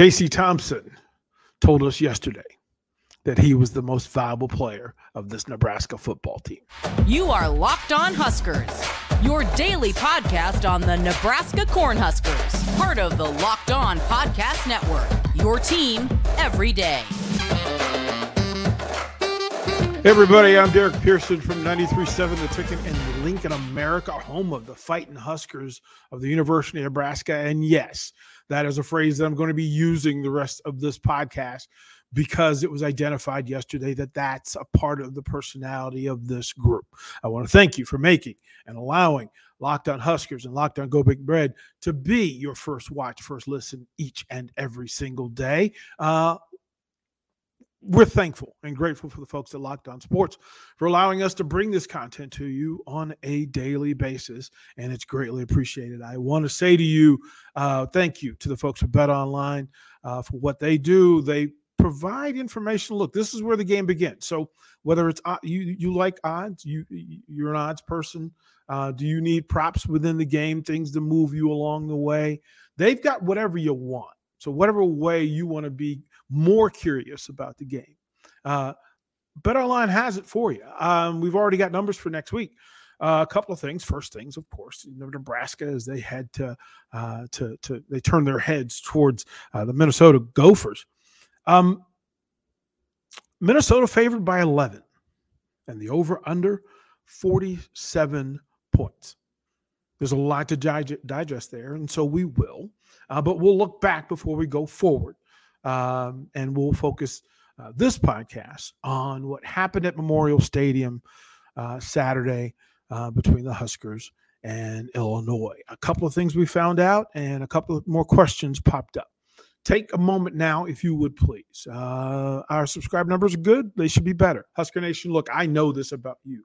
Casey Thompson told us yesterday that he was the most valuable player of this Nebraska football team. You are Locked On Huskers, your daily podcast on the Nebraska Cornhuskers, part of the Locked On Podcast Network. Your team every day. Hey everybody, I'm Derek Pearson from 93.7 The Ticket in Lincoln, America, home of the Fighting Huskers of the University of Nebraska. And yes, that is a phrase that I'm going to be using the rest of this podcast because it was identified yesterday that that's a part of the personality of this group. I want to thank you for making and allowing Locked On Huskers and Locked On Go Big Red to be your first watch, first listen each and every single day. Uh, we're thankful and grateful for the folks at Locked On Sports for allowing us to bring this content to you on a daily basis, and it's greatly appreciated. I want to say to you, uh, thank you to the folks at Bet Online uh, for what they do. They provide information. Look, this is where the game begins. So whether it's you, you like odds, you you're an odds person. Uh, do you need props within the game, things to move you along the way? They've got whatever you want. So whatever way you want to be more curious about the game. Uh, BetOnline has it for you. Um, we've already got numbers for next week. Uh, a couple of things. First things, of course, you know, Nebraska as they had to uh, to to they turned their heads towards uh, the Minnesota Gophers. Um, Minnesota favored by 11, and the over under 47 points. There's a lot to digest there, and so we will. Uh, but we'll look back before we go forward um, and we'll focus uh, this podcast on what happened at Memorial Stadium uh, Saturday uh, between the Huskers and Illinois. A couple of things we found out, and a couple of more questions popped up. Take a moment now, if you would please. Uh, our subscribe numbers are good; they should be better. Husker Nation, look, I know this about you.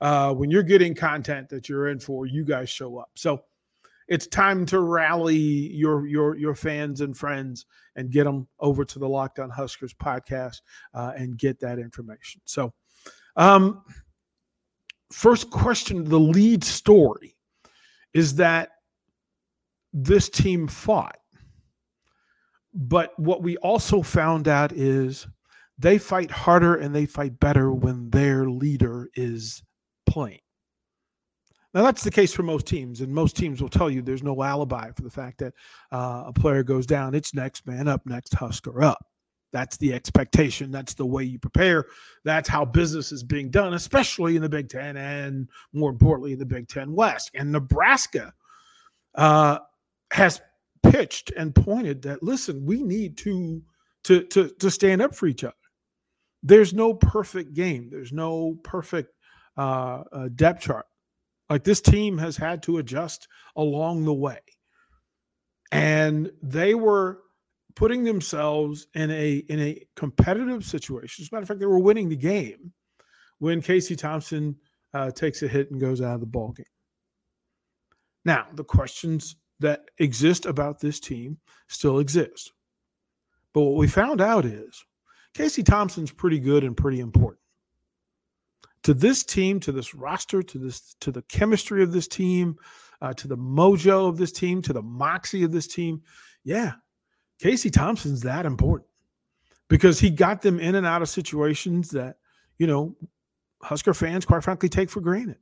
Uh, when you're getting content that you're in for, you guys show up. So it's time to rally your your your fans and friends and get them over to the Locked On Huskers podcast uh, and get that information. So, um, first question: the lead story is that this team fought, but what we also found out is they fight harder and they fight better when their leader is playing. Now, that's the case for most teams, and most teams will tell you there's no alibi for the fact that uh, a player goes down. It's next man up, next Husker up. That's the expectation. That's the way you prepare. That's how business is being done, especially in the Big Ten and more importantly, the Big Ten West. And Nebraska uh, has pitched and pointed that listen, we need to to to to stand up for each other. There's no perfect game. There's no perfect uh, uh, depth chart. Like this team has had to adjust along the way. And they were putting themselves in a in a competitive situation. As a matter of fact, they were winning the game when Casey Thompson uh, takes a hit and goes out of the ball game. Now, the questions that exist about this team still exist. But what we found out is Casey Thompson's pretty good and pretty important to this team, to this roster, to this to the chemistry of this team, uh, to the mojo of this team, to the moxie of this team. Yeah, Casey Thompson's that important because he got them in and out of situations that you know Husker fans, quite frankly, take for granted.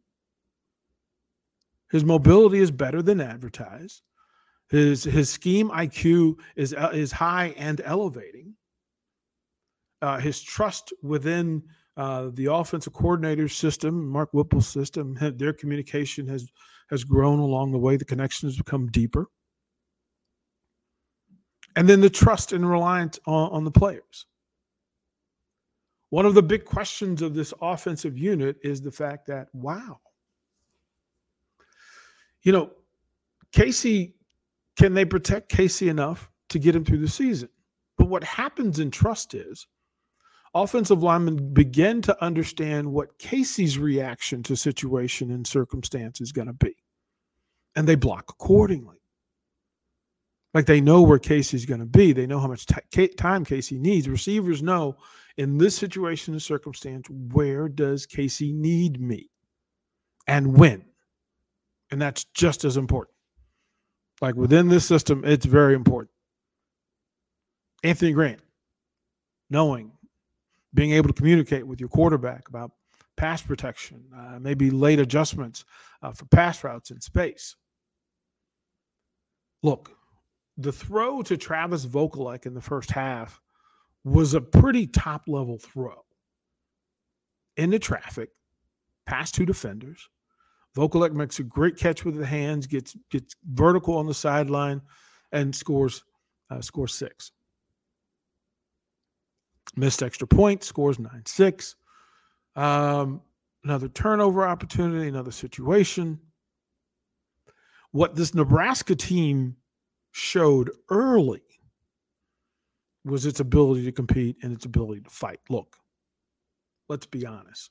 His mobility is better than advertised. His his scheme IQ is uh, is high and elevating. Uh, his trust within uh, the offensive coordinator system, Mark Whipple's system, their communication has has grown along the way. The connection has become deeper, and then the trust and reliance on, on the players. One of the big questions of this offensive unit is the fact that wow, you know, Casey, can they protect Casey enough to get him through the season? But what happens in trust is offensive linemen begin to understand what Casey's reaction to situation and circumstance is going to be. And they block accordingly. Like they know where Casey's going to be. They know how much t- time Casey needs. Receivers know in this situation and circumstance, where does Casey need me and when? And that's just as important. Like within this system, it's very important. Anthony Grant, knowing, being able to communicate with your quarterback about pass protection, uh, maybe late adjustments uh, for pass routes in space. Look, the throw to Travis Vokolek in the first half was a pretty top level throw into traffic, past two defenders. Vokolek makes a great catch with the hands, gets gets vertical on the sideline, and scores uh, scores six. Missed extra point, scores nine six. Um, another turnover opportunity, another situation. What this Nebraska team showed early was its ability to compete and its ability to fight. Look, let's be honest.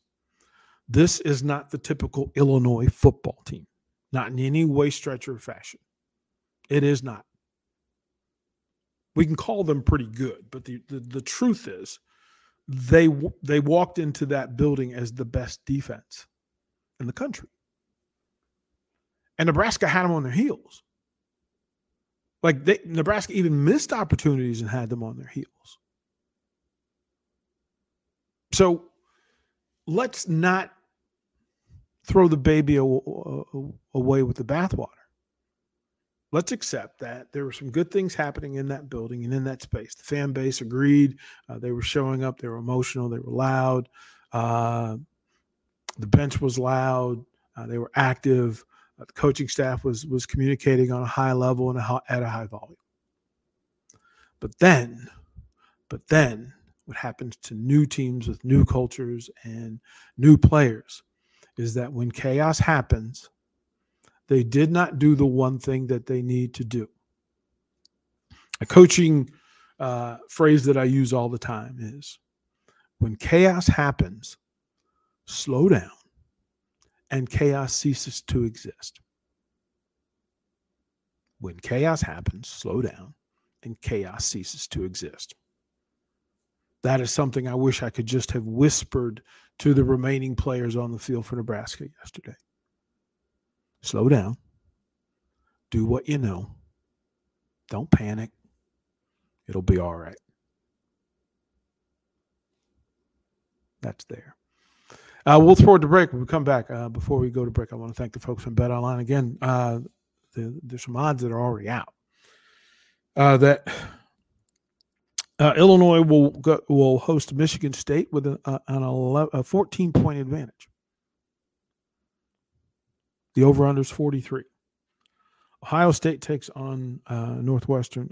This is not the typical Illinois football team, not in any way, stretch, or fashion. It is not. We can call them pretty good, but the, the, the truth is they they walked into that building as the best defense in the country. And Nebraska had them on their heels. Like they, Nebraska even missed opportunities and had them on their heels. So let's not throw the baby away with the bathwater. Let's accept that there were some good things happening in that building and in that space. The fan base agreed. Uh, they were showing up. They were emotional. They were loud. Uh, the bench was loud. Uh, they were active. Uh, the coaching staff was was communicating on a high level and a, at a high volume. But then, but then, what happens to new teams with new cultures and new players is that when chaos happens, they did not do the one thing that they need to do. A coaching uh, phrase that I use all the time is when chaos happens, slow down and chaos ceases to exist. When chaos happens, slow down and chaos ceases to exist. That is something I wish I could just have whispered to the remaining players on the field for Nebraska yesterday. Slow down. Do what you know. Don't panic. It'll be all right. That's there. Uh, we'll throw it to break when we come back. Uh, before we go to break, I want to thank the folks from Bet Online again. Uh, the, there's some odds that are already out. Uh, that uh, Illinois will go, will host Michigan State with an, uh, an 11, a 14 point advantage. The over under is 43. Ohio State takes on Northwestern.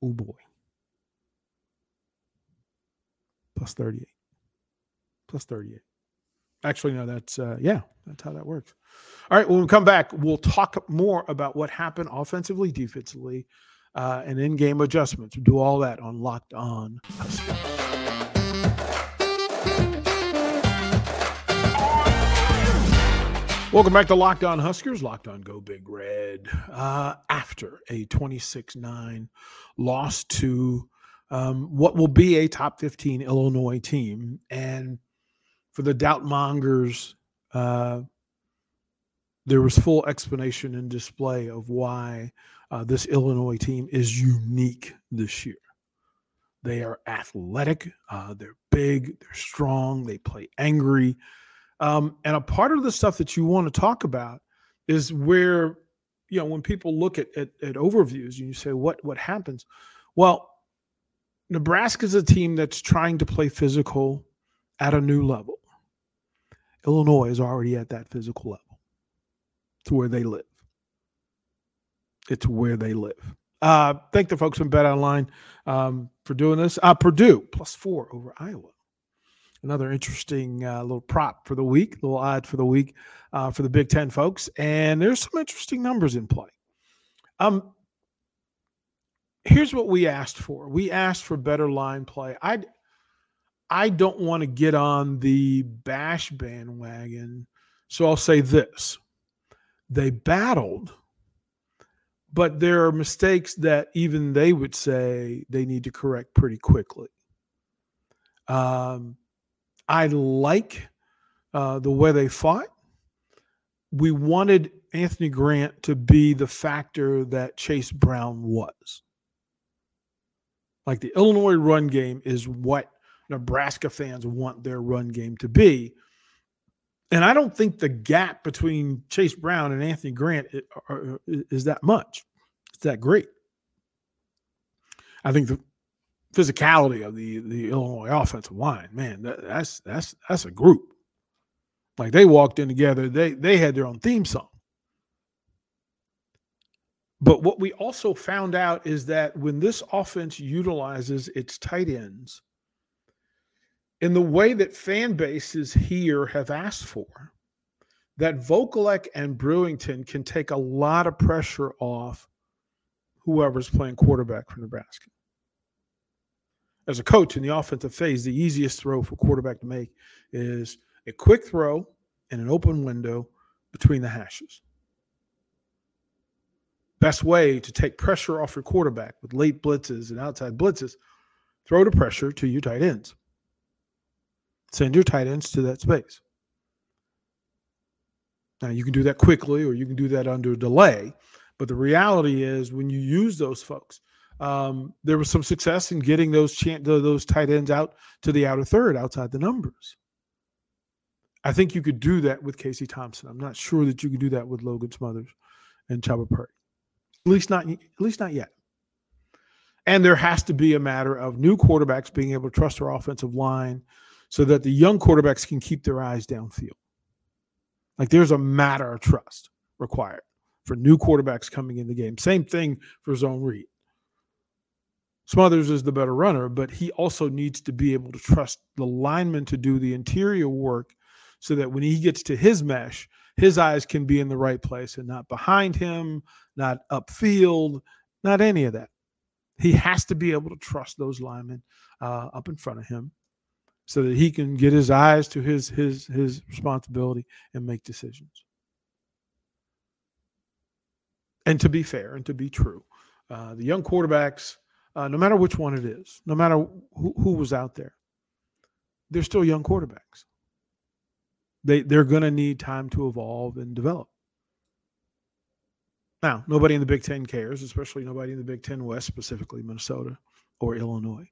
Oh boy. Plus 38 plus 38. Actually, no, that's, uh, yeah, that's how that works. All right, when we come back, we'll talk more about what happened offensively, defensively, uh, and in game adjustments. We'll do all that on Locked On. Welcome back to Locked On Huskers, Locked On Go Big Red. Uh, after a 26 9 loss to um, what will be a top 15 Illinois team. And for the doubt mongers, uh, there was full explanation and display of why uh, this Illinois team is unique this year. They are athletic, uh, they're big, they're strong, they play angry. Um, and a part of the stuff that you want to talk about is where, you know, when people look at, at, at overviews and you say, what, what happens? Well, Nebraska is a team that's trying to play physical at a new level. Illinois is already at that physical level. It's where they live. It's where they live. Uh, thank the folks from Bet Online um, for doing this. Uh, Purdue plus four over Iowa. Another interesting uh, little prop for the week, little odd for the week uh, for the Big Ten folks. And there's some interesting numbers in play. Um, here's what we asked for. We asked for better line play. I I don't want to get on the bash bandwagon. So I'll say this they battled, but there are mistakes that even they would say they need to correct pretty quickly. Um, I like uh, the way they fought. We wanted Anthony Grant to be the factor that Chase Brown was. Like the Illinois run game is what Nebraska fans want their run game to be. And I don't think the gap between Chase Brown and Anthony Grant is that much. It's that great. I think the physicality of the the Illinois offensive line, man, that, that's that's that's a group. Like they walked in together, they they had their own theme song. But what we also found out is that when this offense utilizes its tight ends in the way that fan bases here have asked for, that Vokolek and Brewington can take a lot of pressure off whoever's playing quarterback for Nebraska. As a coach in the offensive phase, the easiest throw for quarterback to make is a quick throw in an open window between the hashes. Best way to take pressure off your quarterback with late blitzes and outside blitzes, throw the pressure to your tight ends. Send your tight ends to that space. Now, you can do that quickly or you can do that under delay. But the reality is, when you use those folks, um, there was some success in getting those those tight ends out to the outer third outside the numbers. I think you could do that with Casey Thompson. I'm not sure that you could do that with Logan Smothers and Chubba Purdy. At least not at least not yet. And there has to be a matter of new quarterbacks being able to trust their offensive line so that the young quarterbacks can keep their eyes downfield. Like there's a matter of trust required for new quarterbacks coming in the game. Same thing for zone read. Smothers is the better runner, but he also needs to be able to trust the lineman to do the interior work so that when he gets to his mesh, his eyes can be in the right place and not behind him, not upfield, not any of that. He has to be able to trust those linemen uh, up in front of him so that he can get his eyes to his his his responsibility and make decisions. And to be fair and to be true, uh, the young quarterbacks uh, no matter which one it is, no matter who, who was out there, they're still young quarterbacks. They they're going to need time to evolve and develop. Now, nobody in the Big Ten cares, especially nobody in the Big Ten West, specifically Minnesota or Illinois.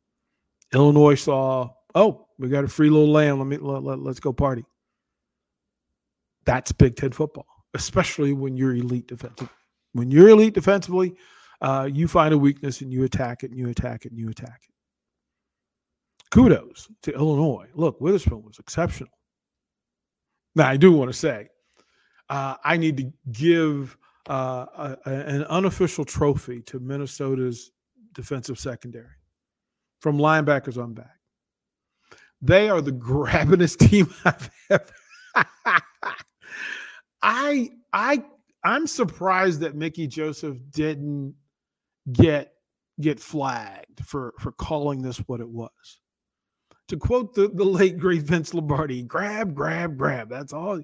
Illinois saw, oh, we got a free little lamb. Let me let, let, let's go party. That's Big Ten football, especially when you're elite defensively. When you're elite defensively, uh, you find a weakness and you attack it and you attack it and you attack it. Kudos to Illinois. Look, Witherspoon was exceptional. Now, I do want to say, uh, I need to give uh, a, an unofficial trophy to Minnesota's defensive secondary from linebackers on back. They are the grabbingest team I've ever. I I I'm surprised that Mickey Joseph didn't get get flagged for for calling this what it was. To quote the, the late great Vince Lombardi, grab, grab, grab. That's all.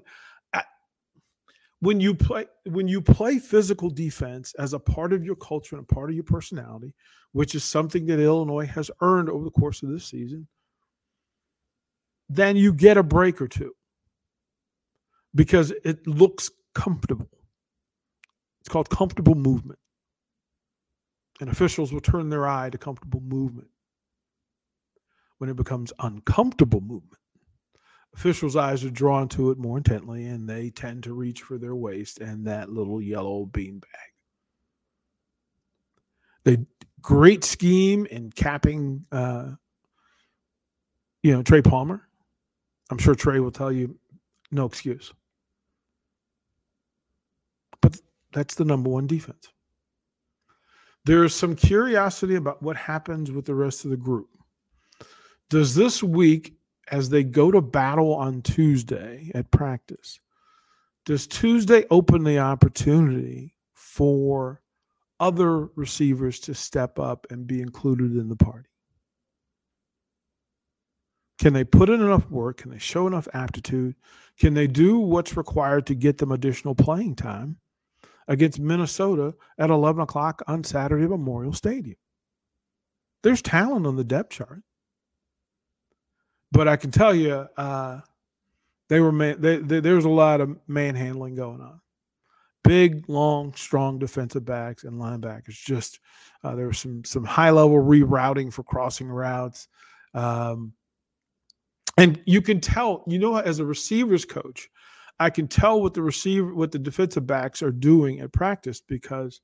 When you play when you play physical defense as a part of your culture and a part of your personality, which is something that Illinois has earned over the course of this season, then you get a break or two because it looks comfortable. It's called comfortable movement and officials will turn their eye to comfortable movement. When it becomes uncomfortable movement, officials' eyes are drawn to it more intently and they tend to reach for their waist and that little yellow beanbag. The great scheme in capping, uh, you know, Trey Palmer. I'm sure Trey will tell you no excuse. But that's the number one defense. There's some curiosity about what happens with the rest of the group. Does this week, as they go to battle on Tuesday at practice, does Tuesday open the opportunity for other receivers to step up and be included in the party? Can they put in enough work? Can they show enough aptitude? Can they do what's required to get them additional playing time against Minnesota at 11 o'clock on Saturday at Memorial Stadium. There's talent on the depth chart. But I can tell you, uh, they were man, they, they, there was a lot of manhandling going on. Big, long, strong defensive backs and linebackers just Uh, there was some some high level rerouting for crossing routes, um, and you can tell. You know, as a receivers coach, I can tell what the receiver, what the defensive backs are doing at practice because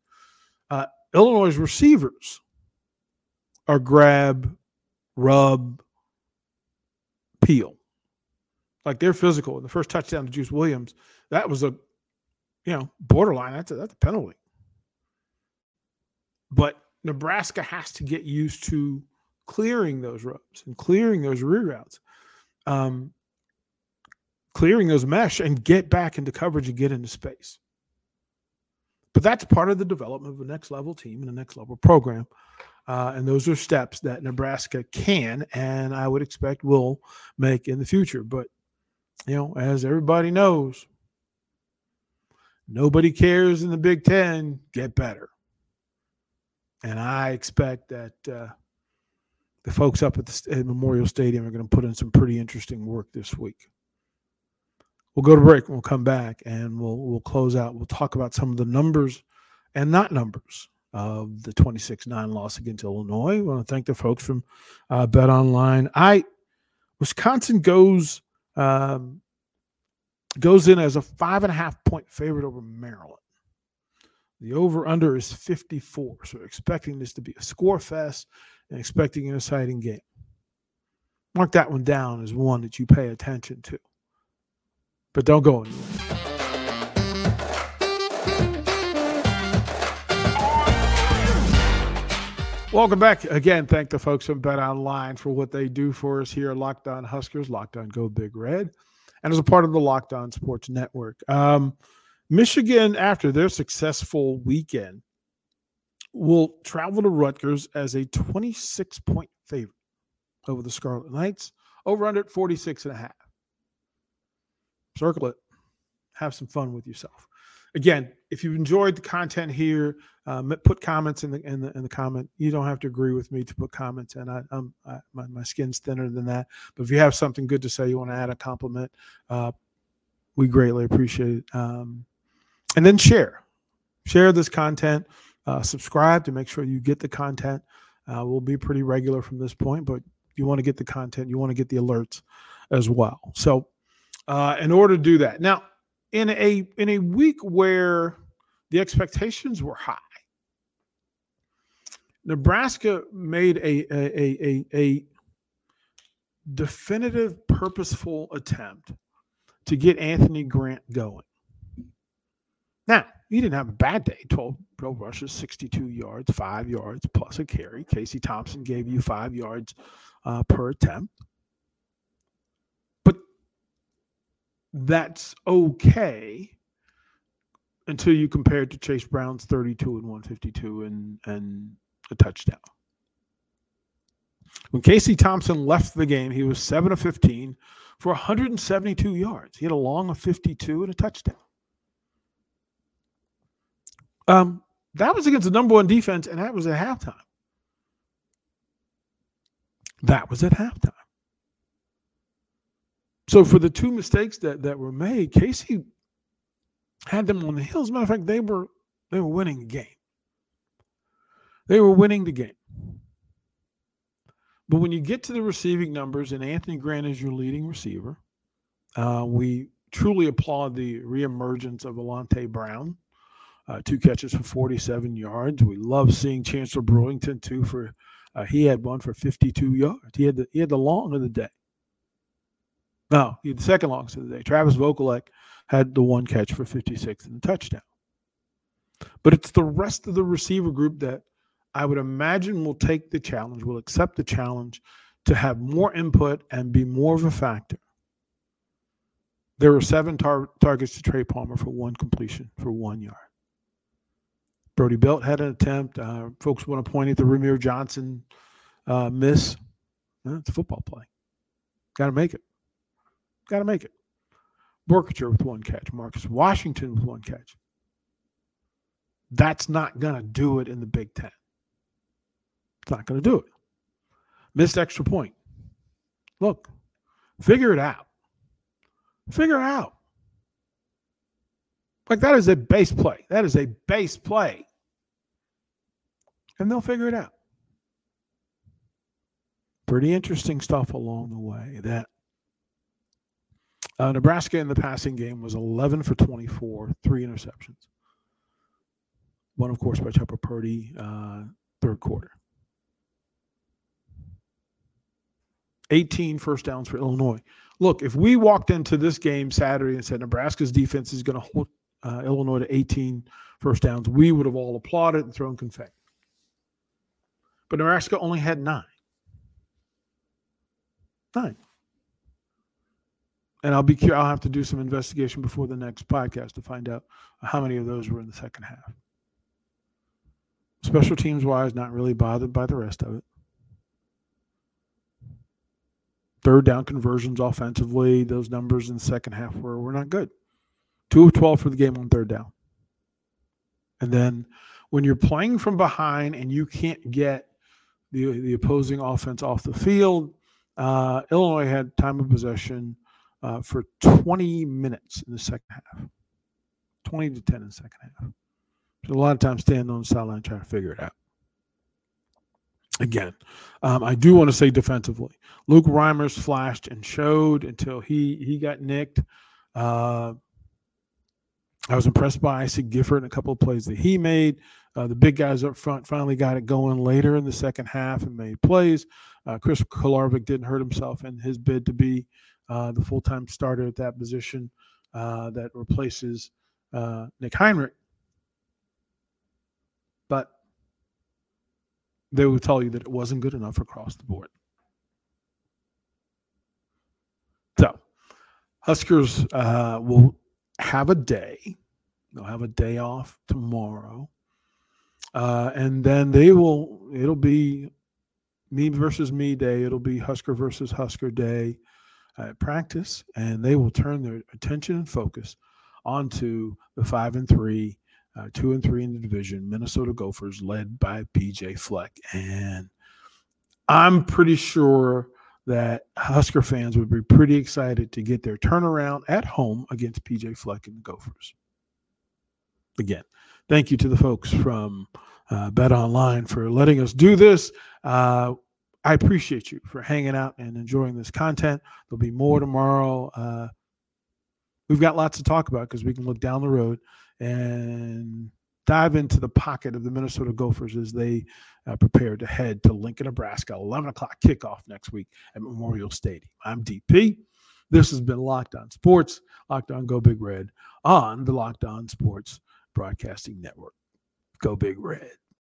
uh, Illinois' receivers are grab, rub, peel. Like they're physical. The first touchdown to Juice Williams, that was a, you know, borderline. That's a, that's a penalty. But Nebraska has to get used to clearing those rubs and clearing those rear routes, um, clearing those mesh and get back into coverage and get into space. But that's part of the development of a next level team and a next level program. Uh, and those are steps that Nebraska can and I would expect will make in the future. But, you know, as everybody knows, nobody cares in the Big Ten, get better. And I expect that uh, the folks up at the at Memorial Stadium are going to put in some pretty interesting work this week. We'll go to break we'll come back and we'll we'll close out. We'll talk about some of the numbers and not numbers of the 26-9 loss against Illinois. I want to thank the folks from uh, Bet Online. I Wisconsin goes um, goes in as a five and a half point favorite over Maryland. The over under is 54. So expecting this to be a score fest and expecting an exciting game. Mark that one down as one that you pay attention to. But don't go anywhere. Welcome back again. Thank the folks from Bet Online for what they do for us here Locked On Huskers, Locked On Go Big Red, and as a part of the Locked On Sports Network. Um, Michigan, after their successful weekend, will travel to Rutgers as a 26 point favorite over the Scarlet Knights, over under 46 and a half. Circle it. Have some fun with yourself again, if you've enjoyed the content here, um, put comments in the, in the in the comment. You don't have to agree with me to put comments, and I, I, my my skin's thinner than that. But if you have something good to say, you want to add a compliment, uh, we greatly appreciate it. Um, and then share, share this content. Uh, subscribe to make sure you get the content. Uh, we'll be pretty regular from this point, but you want to get the content, you want to get the alerts as well. So, uh, in order to do that, now in a in a week where the expectations were high. Nebraska made a a, a, a definitive, purposeful attempt to get Anthony Grant going. Now, he didn't have a bad day 12, 12 rushes, 62 yards, five yards plus a carry. Casey Thompson gave you five yards uh, per attempt. That's okay until you compare it to Chase Brown's 32 and 152 and and a touchdown. When Casey Thompson left the game, he was 7 of 15 for 172 yards. He had a long of 52 and a touchdown. Um, that was against the number one defense, and that was at halftime. That was at halftime. So for the two mistakes that that were made, Casey had them on the hill. As a matter of fact, they were they were winning the game. They were winning the game. But when you get to the receiving numbers, and Anthony Grant is your leading receiver, uh, we truly applaud the reemergence of Alante Brown. Uh, two catches for 47 yards. We love seeing Chancellor Brewington too. For uh, he had one for 52 yards. He had the he had the long of the day. No, he had the second longest of the day. Travis Vokolek had the one catch for 56 and a touchdown. But it's the rest of the receiver group that I would imagine will take the challenge, will accept the challenge to have more input and be more of a factor. There were seven tar- targets to Trey Palmer for one completion for one yard. Brody Belt had an attempt. Uh, folks want to point at the Ramir Johnson uh, miss. it's a football play. Got to make it. Got to make it. Boerkircher with one catch. Marcus Washington with one catch. That's not going to do it in the Big Ten. It's not going to do it. Missed extra point. Look, figure it out. Figure it out. Like that is a base play. That is a base play. And they'll figure it out. Pretty interesting stuff along the way. That uh, Nebraska in the passing game was 11 for 24, three interceptions. One, of course, by Chubba Purdy, uh, third quarter. 18 first downs for Illinois. Look, if we walked into this game Saturday and said Nebraska's defense is going to hold uh, Illinois to 18 first downs, we would have all applauded and thrown confetti. But Nebraska only had nine. Nine. And I'll be I'll have to do some investigation before the next podcast to find out how many of those were in the second half. Special teams wise, not really bothered by the rest of it. Third down conversions offensively, those numbers in the second half were, were not good. Two of 12 for the game on third down. And then when you're playing from behind and you can't get the, the opposing offense off the field, uh, Illinois had time of possession uh, for 20 minutes in the second half. 20 to 10 in the second half. So a lot of times standing on the sideline trying to figure it out. Again, um, I do want to say defensively, Luke Reimers flashed and showed until he he got nicked. Uh, I was impressed by Isaac Gifford and a couple of plays that he made. Uh, the big guys up front finally got it going later in the second half and made plays. Uh, Chris Kolarevic didn't hurt himself in his bid to be the full time starter at that position uh, that replaces uh, Nick Henrich. But they will tell you that it wasn't good enough across the board. So, Huskers uh, will have a day. They'll have a day off tomorrow. Uh, and then they will, it'll be me versus me day. It'll be Husker versus Husker day at practice. And they will turn their attention and focus onto the five and three uh, two and three in the division, Minnesota Gophers, led by PJ Fleck. And I'm pretty sure that Husker fans would be pretty excited to get their turnaround at home against PJ Fleck and the Gophers. Again, thank you to the folks from uh, Bet Online for letting us do this. Uh, I appreciate you for hanging out and enjoying this content. There'll be more tomorrow. Uh, we've got lots to talk about because we can look down the road and dive into the pocket of the Minnesota Gophers as they uh, prepare to head to Lincoln, Nebraska, 11 o'clock kickoff next week at Memorial Stadium. I'm DP. This has been Locked On Sports, Locked On Go Big Red on the Locked On Sports Broadcasting Network. Go Big Red.